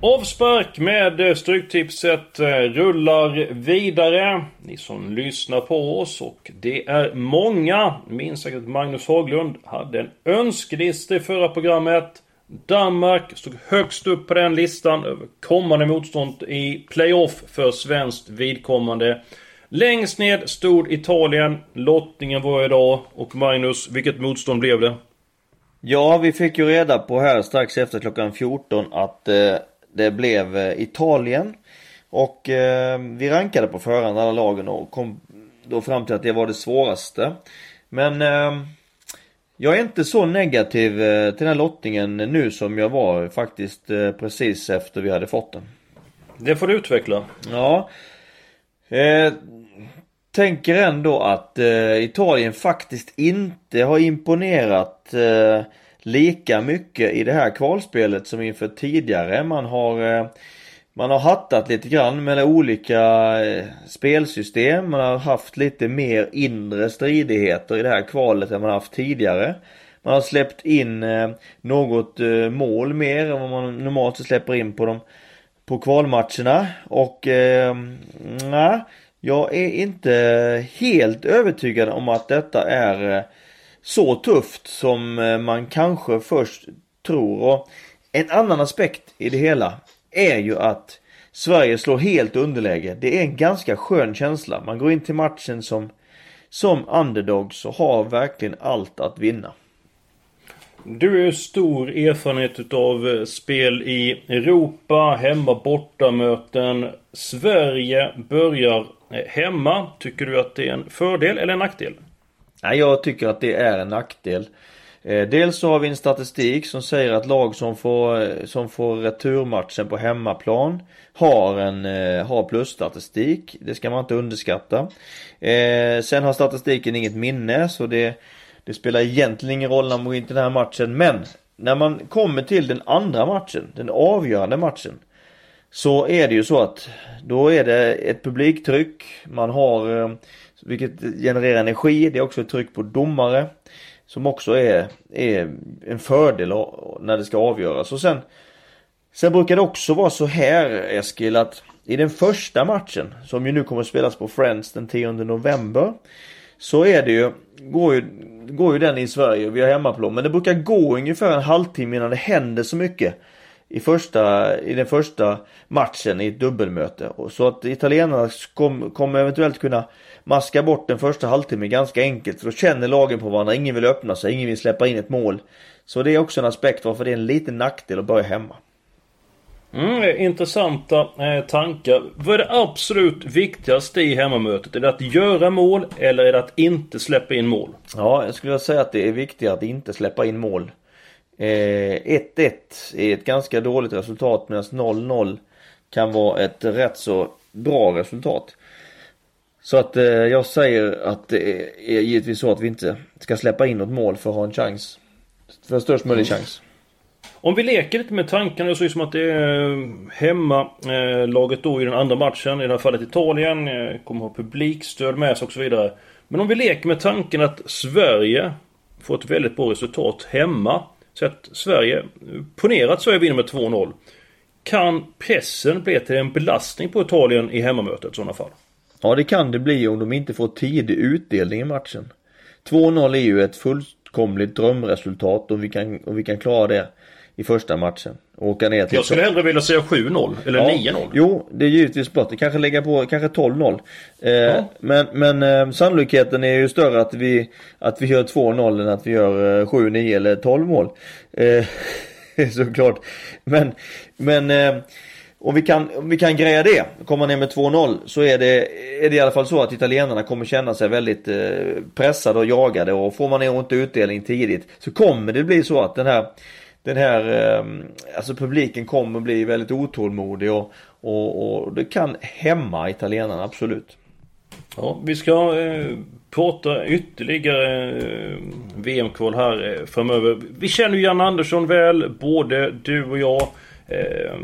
Avspark med eh, Stryktipset eh, rullar vidare. Ni som lyssnar på oss och det är många. Minns säkert Magnus Haglund hade en önskelista i förra programmet. Danmark stod högst upp på den listan över kommande motstånd i playoff för svenskt vidkommande. Längst ned stod Italien. Lottningen var idag. Och Magnus, vilket motstånd blev det? Ja, vi fick ju reda på här strax efter klockan 14 att eh, det blev eh, Italien. Och eh, vi rankade på förhand alla lagen och kom då fram till att det var det svåraste. Men eh, jag är inte så negativ eh, till den här lottningen nu som jag var faktiskt eh, precis efter vi hade fått den. Det får du utveckla. Ja. Eh, tänker ändå att eh, Italien faktiskt inte har imponerat eh, lika mycket i det här kvalspelet som inför tidigare. Man har eh, man har hattat lite grann med olika eh, spelsystem. Man har haft lite mer inre stridigheter i det här kvalet än man haft tidigare. Man har släppt in eh, något mål mer än vad man normalt släpper in på de på kvalmatcherna och eh, mm, nej, jag är inte helt övertygad om att detta är så tufft som eh, man kanske först tror. Och en annan aspekt i det hela är ju att Sverige slår helt underläge. Det är en ganska skön känsla. Man går in till matchen som, som underdogs och har verkligen allt att vinna. Du är stor erfarenhet utav eh, spel i Europa, hemma borta möten. Sverige börjar eh, hemma. Tycker du att det är en fördel eller en nackdel? Nej, jag tycker att det är en nackdel. Eh, dels så har vi en statistik som säger att lag som får, eh, som får returmatchen på hemmaplan har en eh, har plusstatistik. Det ska man inte underskatta. Sen har statistiken inget minne så det det spelar egentligen ingen roll när man går in till den här matchen men när man kommer till den andra matchen, den avgörande matchen. Så är det ju så att då är det ett publiktryck, man har vilket genererar energi, det är också ett tryck på domare. Som också är, är en fördel när det ska avgöras. Och sen, sen brukar det också vara så här Eskil att i den första matchen som ju nu kommer att spelas på Friends den 10 november. Så är det ju, går ju, går ju den i Sverige, vi har hemmaplan. Men det brukar gå ungefär en halvtimme innan det händer så mycket. I, första, i den första matchen i ett dubbelmöte. Så att italienarna kommer kom eventuellt kunna maska bort den första halvtimmen ganska enkelt. För då känner lagen på varandra, ingen vill öppna sig, ingen vill släppa in ett mål. Så det är också en aspekt varför det är en liten nackdel att börja hemma. Mm, intressanta eh, tankar. Vad är det absolut viktigaste i hemmamötet? Är det att göra mål eller är det att inte släppa in mål? Ja, jag skulle säga att det är viktigare att inte släppa in mål. 1-1 eh, är ett ganska dåligt resultat medan 0-0 kan vara ett rätt så bra resultat. Så att eh, jag säger att det är givetvis så att vi inte ska släppa in något mål för att ha en chans. För störst möjlig mm. chans. Om vi leker lite med tankarna, det ser ut som att det är hemmalaget då i den andra matchen, i det här fallet Italien, eh, kommer ha publikstöd med sig och så vidare. Men om vi leker med tanken att Sverige får ett väldigt bra resultat hemma. Så att Sverige, ponera att Sverige vinner med 2-0. Kan pressen bli till en belastning på Italien i hemmamötet i sådana fall? Ja det kan det bli om de inte får tidig utdelning i matchen. 2-0 är ju ett fullkomligt drömresultat och vi kan, om vi kan klara det i första matchen. Åka ner till... Jag skulle hellre vilja säga 7-0 eller ja, 9-0. Jo, det är givetvis blott. Det kanske lägga på kanske 12-0. Eh, ja. Men, men eh, sannolikheten är ju större att vi, att vi gör 2-0 än att vi gör eh, 7, 9 eller 12 mål. Eh, såklart. Men, men eh, om vi kan, om vi kan greja det, komma ner med 2-0 så är det, är det i alla fall så att italienarna kommer känna sig väldigt eh, pressade och jagade och får man inte utdelning tidigt så kommer det bli så att den här den här, eh, alltså publiken kommer bli väldigt otålmodig och, och, och det kan hämma italienarna absolut. Ja, vi ska eh, prata ytterligare eh, VM-kval här eh, framöver. Vi känner ju Jan Andersson väl, både du och jag. Eh,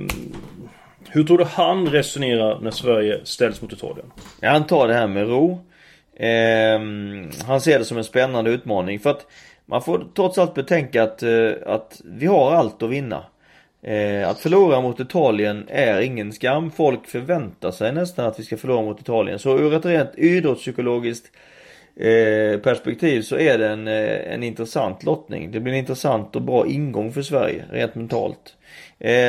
hur tror du han resonerar när Sverige ställs mot Italien? Ja, han tar det här med ro. Ehm, han ser det som en spännande utmaning för att man får trots allt betänka att, eh, att vi har allt att vinna. Eh, att förlora mot Italien är ingen skam. Folk förväntar sig nästan att vi ska förlora mot Italien. Så ur ett rent idrottspsykologiskt eh, perspektiv så är det en, en intressant lottning. Det blir en intressant och bra ingång för Sverige rent mentalt.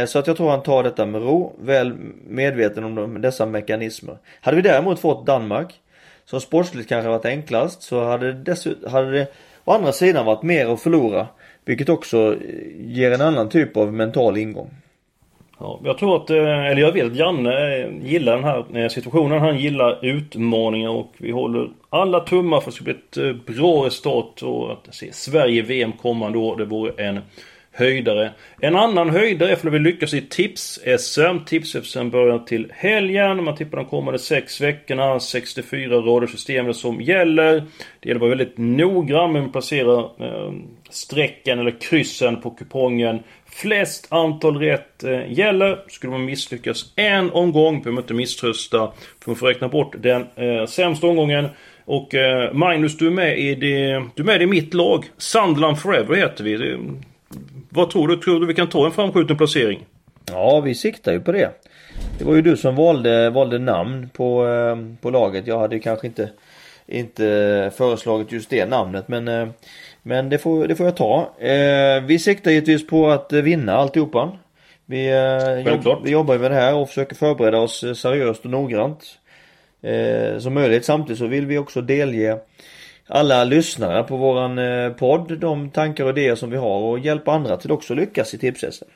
Så att jag tror han tar detta med ro, väl medveten om dessa mekanismer. Hade vi däremot fått Danmark, som sportsligt kanske varit enklast, så hade det, dessutom, hade det å andra sidan varit mer att förlora. Vilket också eh, ger en annan typ av mental ingång. Ja, jag tror att, eh, eller jag vet att Janne eh, gillar den här situationen. Han gillar utmaningar och vi håller alla tummar för att det ska bli ett bra resultat och att se Sverige VM kommande år. Det vore en höjdare. En annan höjdare är för att vi lyckas i Tips-SM. Tips-SM börjar till helgen. Man tippar de kommande sex veckorna. 64 radarsystemet som gäller. Det gäller att vara väldigt noggrann med att placera eh, strecken eller kryssen på kupongen. Flest antal rätt eh, gäller. Skulle man misslyckas en omgång behöver man inte misströsta. För man får räkna bort den eh, sämsta omgången. Och eh, Magnus, du är med i det, du är med i mitt lag. Sandland Forever heter vi. Det, vad tror du? Tror du vi kan ta en framskjuten placering? Ja, vi siktar ju på det. Det var ju du som valde, valde namn på, eh, på laget. Jag hade kanske inte, inte föreslagit just det namnet men, eh, men det, får, det får jag ta. Eh, vi siktar givetvis på att vinna alltihopa. Vi, jobb, vi jobbar med det här och försöker förbereda oss seriöst och noggrant. Som möjligt. Samtidigt så vill vi också delge alla lyssnare på våran eh, podd de tankar och idéer som vi har och hjälpa andra till också lyckas i tipshästen.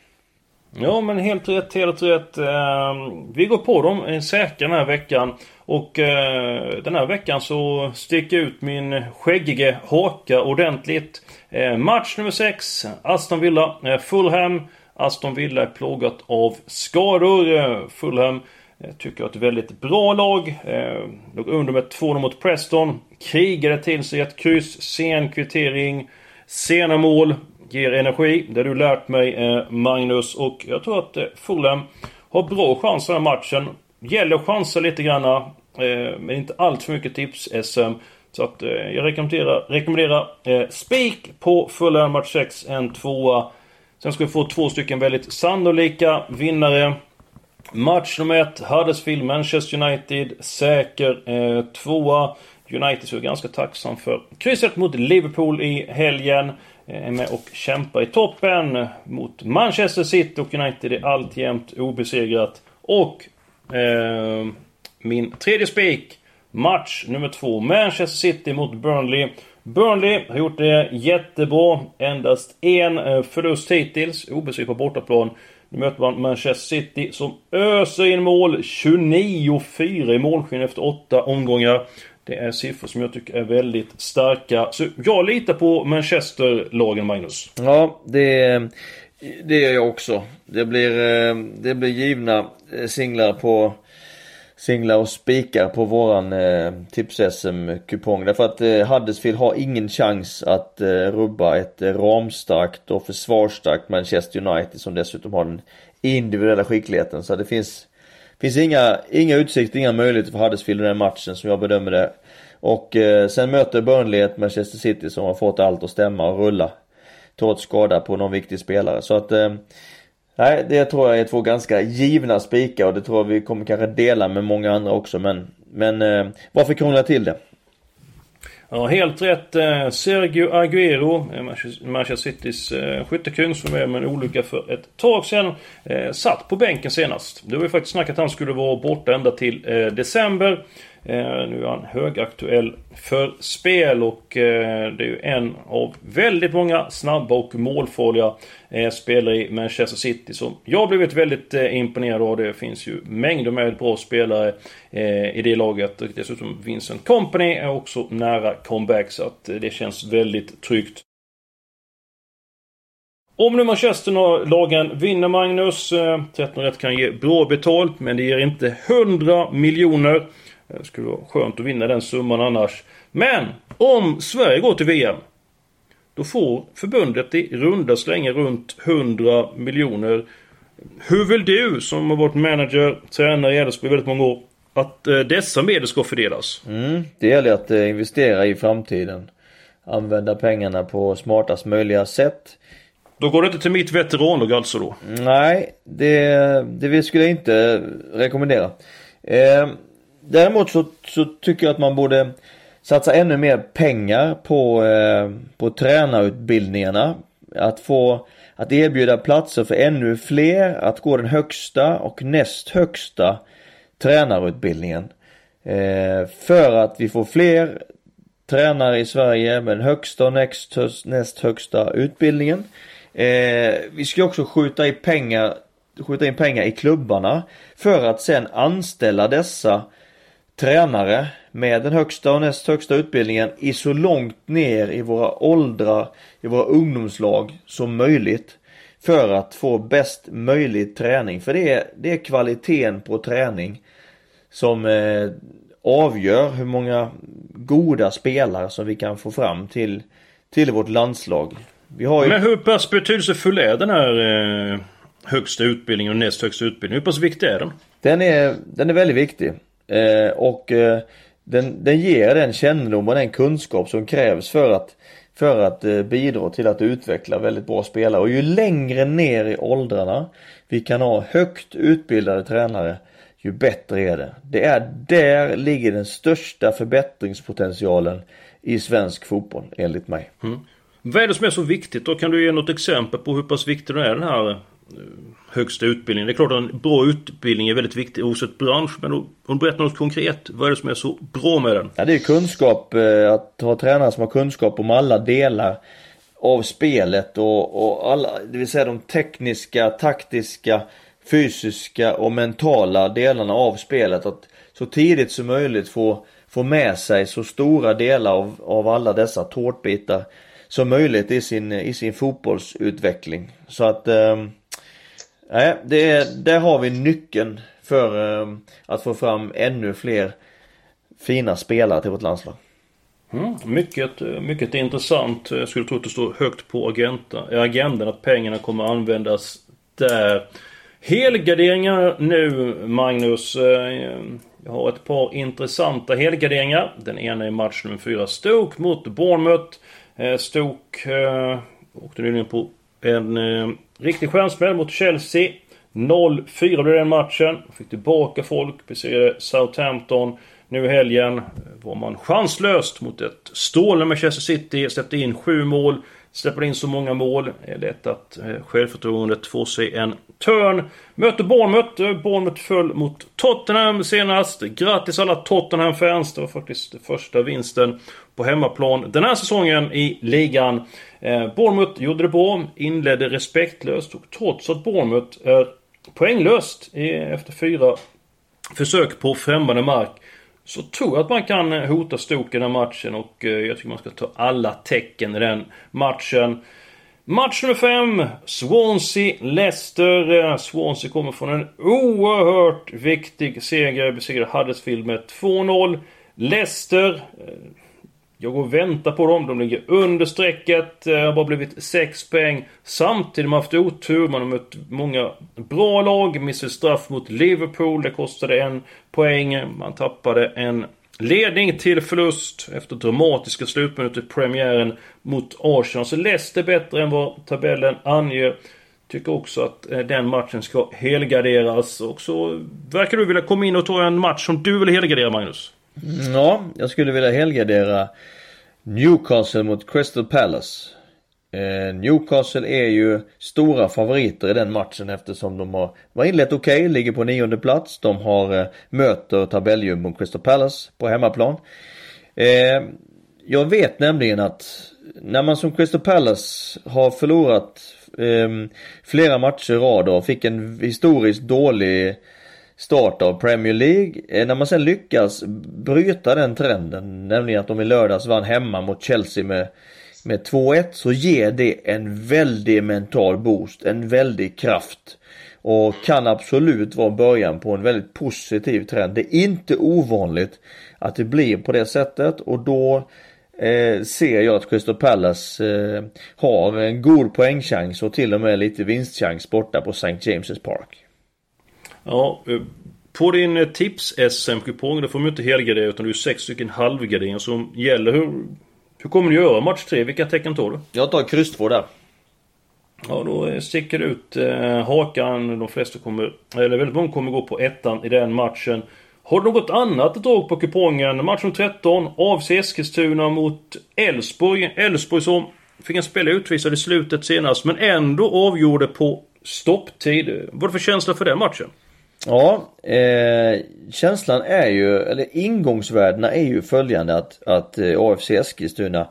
Ja men helt rätt, helt rätt. Ehm, vi går på dem säkra den här veckan. Och eh, den här veckan så sticker ut min skäggige haka ordentligt. Eh, match nummer 6. Aston Villa, Fulham. Aston Villa är plågat av skador. Fulham tycker jag är ett väldigt bra lag. Låg under med 2-0 mot Preston. Krigade till sig ett kryss, sen kvittering, sena mål, ger energi. Det har du lärt mig eh, Magnus. Och jag tror att eh, Fulham har bra chans den här matchen. Gäller att chansa lite grann. Eh, men inte allt för mycket tips-SM. Så att jag rekommenderar, rekommenderar spik på Fulham match 6, en tvåa. Sen ska vi få två stycken väldigt sannolika vinnare. Match nummer 1, Huddersfield Manchester United. Säker eh, tvåa. United så är ganska tacksam för krysset mot Liverpool i helgen. Eh, är med och kämpar i toppen mot Manchester City och United är alltjämt obesegrat. Och eh, min tredje spik. Match nummer två. Manchester City mot Burnley. Burnley har gjort det jättebra. Endast en eh, förlust hittills. Obesegrat på bortaplan. Nu möter man Manchester City som öser in mål. 29-4 i målskinn efter åtta omgångar. Det är siffror som jag tycker är väldigt starka. Så jag litar på Manchester-lagen, Magnus. Ja, det, det gör jag också. Det blir, eh, det blir givna eh, singlar på singlar och spikar på våran eh, tips-SM-kupong. Därför att eh, Huddersfield har ingen chans att eh, rubba ett eh, ramstarkt och försvarsstarkt Manchester United som dessutom har den individuella skickligheten. Så det finns finns inga, inga utsikter, inga möjligheter för Huddersfield i den matchen som jag bedömer det. Och eh, sen möter Burnley ett Manchester City som har fått allt att stämma och rulla. Trots skada på någon viktig spelare. Så att eh, Nej, det tror jag är två ganska givna spikar och det tror jag vi kommer kanske dela med många andra också men, men eh, varför krångla till det? Ja, helt rätt. Eh, Sergio Aguero, eh, Manchester Citys eh, skyttekung som är med en olycka för ett tag sedan. Satt på bänken senast. Det var ju faktiskt snackat att han skulle vara borta ända till december. Eh, nu är han högaktuell för spel och eh, det är ju en av väldigt många snabba och målfarliga eh, spelare i Manchester City som jag har blivit väldigt eh, imponerad av. Det finns ju mängder med bra spelare eh, i det laget. Och dessutom Vincent Company är också nära comeback så att eh, det känns väldigt tryggt. Om nu Manchester-lagen vinner Magnus, 13 rätt kan ge bra betalt men det ger inte 100 miljoner. Det skulle vara skönt att vinna den summan annars. Men om Sverige går till VM. Då får förbundet i runda slängar runt 100 miljoner. Hur vill du som har varit manager, tränare i Elfsborg väldigt många år att eh, dessa medel ska fördelas? Mm, det gäller att eh, investera i framtiden. Använda pengarna på smartast möjliga sätt. Då går det inte till mitt veteranlag alltså då? Nej, det, det skulle jag inte rekommendera. Eh, Däremot så, så, tycker jag att man borde satsa ännu mer pengar på, eh, på tränarutbildningarna. Att få att erbjuda platser för ännu fler att gå den högsta och näst högsta tränarutbildningen. Eh, för att vi får fler tränare i Sverige med den högsta och näst, näst högsta utbildningen. Eh, vi ska också skjuta i pengar skjuta in pengar i klubbarna för att sen anställa dessa tränare med den högsta och näst högsta utbildningen i så långt ner i våra åldrar, i våra ungdomslag som möjligt. För att få bäst möjlig träning. För det är, det är kvaliteten på träning som eh, avgör hur många goda spelare som vi kan få fram till, till vårt landslag. Ju... Men hur pass betydelsefull är den här eh, högsta utbildningen och näst högsta utbildningen? Hur pass viktig är den? Den är, den är väldigt viktig. Eh, och eh, den, den ger den kännedom och den kunskap som krävs för att för att eh, bidra till att utveckla väldigt bra spelare. Och ju längre ner i åldrarna vi kan ha högt utbildade tränare ju bättre är det. Det är där ligger den största förbättringspotentialen i svensk fotboll enligt mig. Mm. Vad är det som är så viktigt då? Kan du ge något exempel på hur pass viktig den är den här högsta utbildningen. Det är klart att en bra utbildning är väldigt viktig oavsett bransch. Men om du berättar något konkret. Vad är det som är så bra med den? Ja, det är kunskap. Eh, att ha tränare som har kunskap om alla delar av spelet och, och alla, det vill säga de tekniska, taktiska, fysiska och mentala delarna av spelet. Att så tidigt som möjligt få, få med sig så stora delar av, av alla dessa tårtbitar som möjligt i sin, i sin fotbollsutveckling. Så att eh, Nej, det är, där har vi nyckeln för eh, att få fram ännu fler fina spelare till vårt landslag. Mm, mycket, mycket intressant. Jag skulle tro att det står högt på agendan att pengarna kommer användas där. Helgarderingar nu Magnus. Eh, jag har ett par intressanta helgarderingar. Den ena är match nummer 4 Stoke mot Bournemouth. Eh, Stoke eh, åkte nyligen på en eh, riktig stjärnsmäll mot Chelsea. 0-4 blev den matchen. Fick tillbaka folk, besegrade Southampton. Nu i helgen var man chanslöst mot ett stålande Manchester City. Släppte in sju mål. Släpper in så många mål. Det är lätt att eh, självförtroendet får sig en törn. Möter Bournemouth. Eh, Bournemouth föll mot Tottenham senast. Grattis alla Tottenham-fans. Det var faktiskt första vinsten på hemmaplan den här säsongen i ligan. Eh, Bournemouth gjorde det bra. Inledde respektlöst. Och trots att Bournemouth är poänglöst efter fyra försök på främmande mark så tror jag att man kan hota Stoke den här matchen och eh, jag tycker man ska ta alla tecken i den matchen. Match nummer 5. Swansea-Leicester. Eh, Swansea kommer från en oerhört viktig seger. Besegrade Huddersfield med 2-0. Leicester eh, jag går och väntar på dem. De ligger under strecket. Eh, Det har bara blivit 6 poäng. Samtidigt har man haft otur. Man har mött många bra lag. Missade straff mot Liverpool. Det kostade en poäng. Man tappade en ledning till förlust efter dramatiska slutminuter i premiären mot Arsenal. Så Leicester bättre än vad tabellen anger. Tycker också att eh, den matchen ska helgarderas. Och så verkar du vilja komma in och ta en match som du vill helgardera Magnus. Ja, jag skulle vilja helgardera Newcastle mot Crystal Palace. Eh, Newcastle är ju stora favoriter i den matchen eftersom de har var inlett okej, okay, ligger på nionde plats. De har eh, möter tabelljumbon Crystal Palace på hemmaplan. Eh, jag vet nämligen att när man som Crystal Palace har förlorat eh, flera matcher i rad och fick en historiskt dålig start av Premier League. Eh, när man sen lyckas bryta den trenden, nämligen att de i lördags vann hemma mot Chelsea med, med 2-1, så ger det en väldig mental boost, en väldig kraft. Och kan absolut vara början på en väldigt positiv trend. Det är inte ovanligt att det blir på det sättet och då eh, ser jag att Crystal Palace eh, har en god poängchans och till och med lite vinstchans borta på St. James's Park. Ja, eh, på din eh, tips-SM-kupong, där får man inte helgardera utan det är sex stycken halvgarderingar som gäller. Hur, hur kommer du göra match 3? Vilka tecken tar du? Jag tar kryss 2 där. Ja, då eh, sticker ut eh, hakan. De flesta kommer, eller väldigt många kommer gå på ettan i den matchen. Har du något annat att dra på kupongen? Match nummer 13, AFC Eskilstuna mot Elfsborg. Elfsborg som fick en spelare utvisad i slutet senast, men ändå avgjorde på stopptid. Vad är det för känsla för den matchen? Ja, eh, känslan är ju, eller ingångsvärdena är ju följande att, att eh, AFC Eskilstuna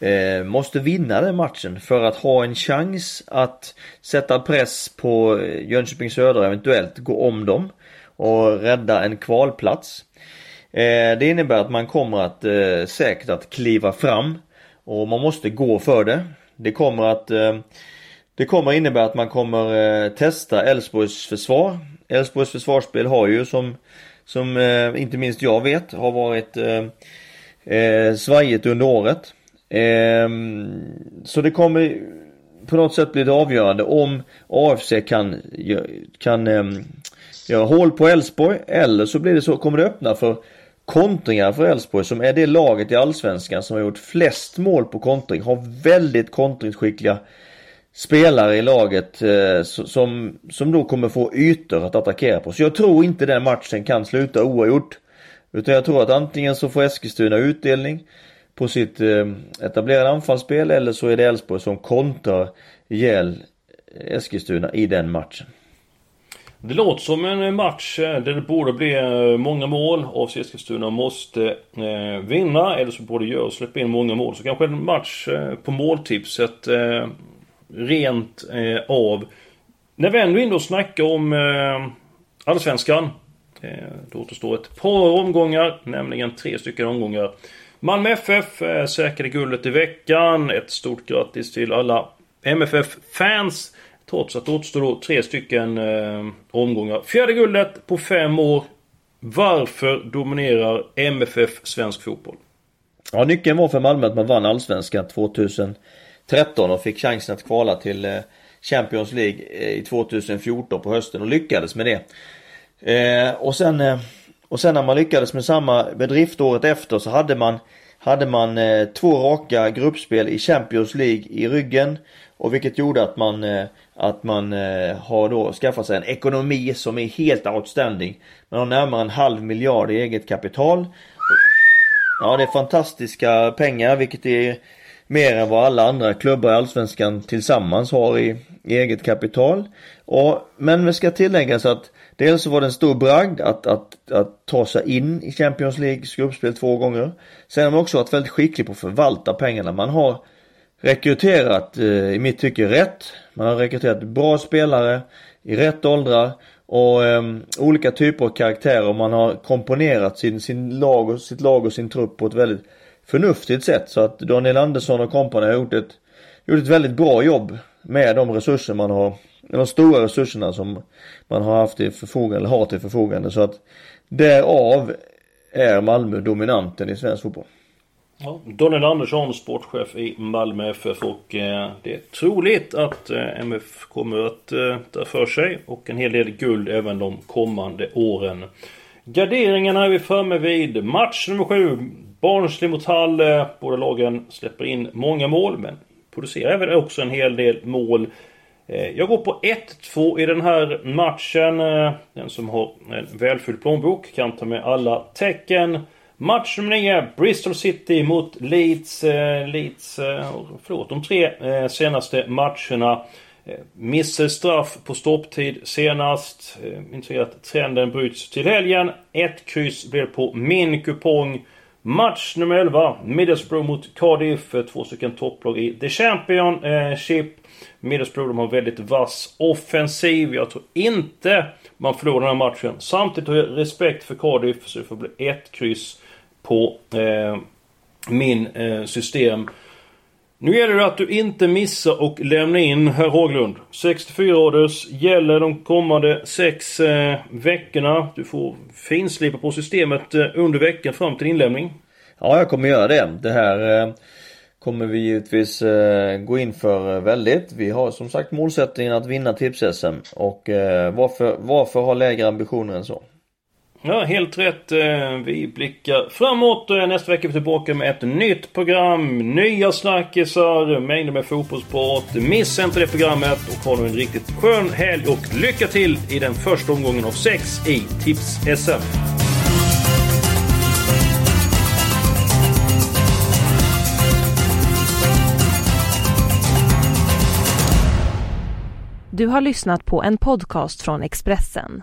eh, måste vinna den matchen för att ha en chans att sätta press på eh, Jönköping Södra eventuellt gå om dem och rädda en kvalplats. Eh, det innebär att man kommer att eh, säkert att kliva fram och man måste gå för det. Det kommer att eh, det kommer innebära att man kommer eh, testa Elfsborgs försvar. Elfsborgs försvarsspel har ju som, som eh, inte minst jag vet har varit eh, eh, svajigt under året. Eh, så det kommer på något sätt bli det avgörande om AFC kan, kan eh, göra hål på Elfsborg eller så blir det så, kommer det öppna för kontringar för Elfsborg som är det laget i Allsvenskan som har gjort flest mål på kontring. Har väldigt kontringsskickliga spelare i laget eh, som, som då kommer få ytor att attackera på. Så jag tror inte den matchen kan sluta oavgjort. Utan jag tror att antingen så får Eskilstuna utdelning på sitt eh, etablerade anfallsspel eller så är det Elfsborg som kontrar ihjäl Eskilstuna i den matchen. Det låter som en match eh, där det borde bli eh, många mål. AFC Eskilstuna måste eh, vinna eller så borde göra och släppa in många mål. Så kanske en match eh, på måltipset eh, rent eh, av. När vi ändå är inne och snackar om eh, Allsvenskan. Eh, det återstår ett par omgångar, nämligen tre stycken omgångar. Malmö FF eh, säkrade guldet i veckan. Ett stort grattis till alla MFF-fans. Trots att det återstår då tre stycken eh, omgångar. Fjärde guldet på fem år. Varför dominerar MFF svensk fotboll? Ja, nyckeln var för Malmö att man vann Allsvenskan 2000 13 och fick chansen att kvala till eh, Champions League eh, i 2014 på hösten och lyckades med det. Eh, och sen och sen när man lyckades med samma bedrift året efter så hade man hade man två raka gruppspel i Champions League i ryggen och vilket gjorde att man att man har då skaffat sig en ekonomi som är helt outstanding. Man har närmare en halv miljard i eget kapital. Ja det är fantastiska pengar vilket är mer än vad alla andra klubbar i Allsvenskan tillsammans har i, i eget kapital. Och, men det ska tilläggas att dels så var det en stor bragd att, att, att ta sig in i Champions Leagues gruppspel två gånger. Sen har man också varit väldigt skicklig på att förvalta pengarna. Man har rekryterat, eh, i mitt tycke, rätt. Man har rekryterat bra spelare i rätt åldrar och eh, olika typer av karaktärer. Man har komponerat sin, sin lag och, sitt lag och sin trupp på ett väldigt förnuftigt sätt. Så att Daniel Andersson och kompani har gjort ett, gjort ett väldigt bra jobb med de resurser man har, de stora resurserna som man har haft till förfogande, eller har till förfogande. Så att därav är Malmö dominanten i svensk fotboll. Ja, Daniel Andersson, sportchef i Malmö FF och eh, det är troligt att eh, MF kommer att eh, ta för sig och en hel del guld även de kommande åren. Garderingarna är vi framme vid. Match nummer 7. Barnsley mot Hall. Båda lagen släpper in många mål men producerar även också en hel del mål. Eh, jag går på 1-2 i den här matchen. Eh, den som har en välfylld plånbok kan ta med alla tecken. Match nummer 9, Bristol City mot Leeds. Eh, Leeds förlåt, de tre senaste matcherna. Missar straff på stopptid senast. Inte att trenden bryts till helgen. Ett kryss blir på min kupong. Match nummer 11. Middlesbrough mot Cardiff. Eh, två stycken topplag i The Championship. Eh, Middlesbrough de har väldigt vass offensiv. Jag tror inte man förlorar den här matchen. Samtidigt har jag respekt för Cardiff så det får bli ett kryss på eh, min eh, system. Nu gäller det att du inte missar och lämna in herr Håglund. 64 orders gäller de kommande sex eh, veckorna. Du får finslipa på systemet eh, under veckan fram till inlämning. Ja, jag kommer göra det. Det här eh, kommer vi givetvis eh, gå in för eh, väldigt. Vi har som sagt målsättningen att vinna tips-SM och eh, varför, varför ha lägre ambitioner än så? Ja, helt rätt. Eh, vi blickar framåt. Nästa vecka är vi tillbaka med ett nytt program. Nya snackisar, mängder med fotbollsprat. Missa inte det programmet och ha nu en riktigt skön helg och lycka till i den första omgången av sex i Tips-SM. Du har lyssnat på en podcast från Expressen.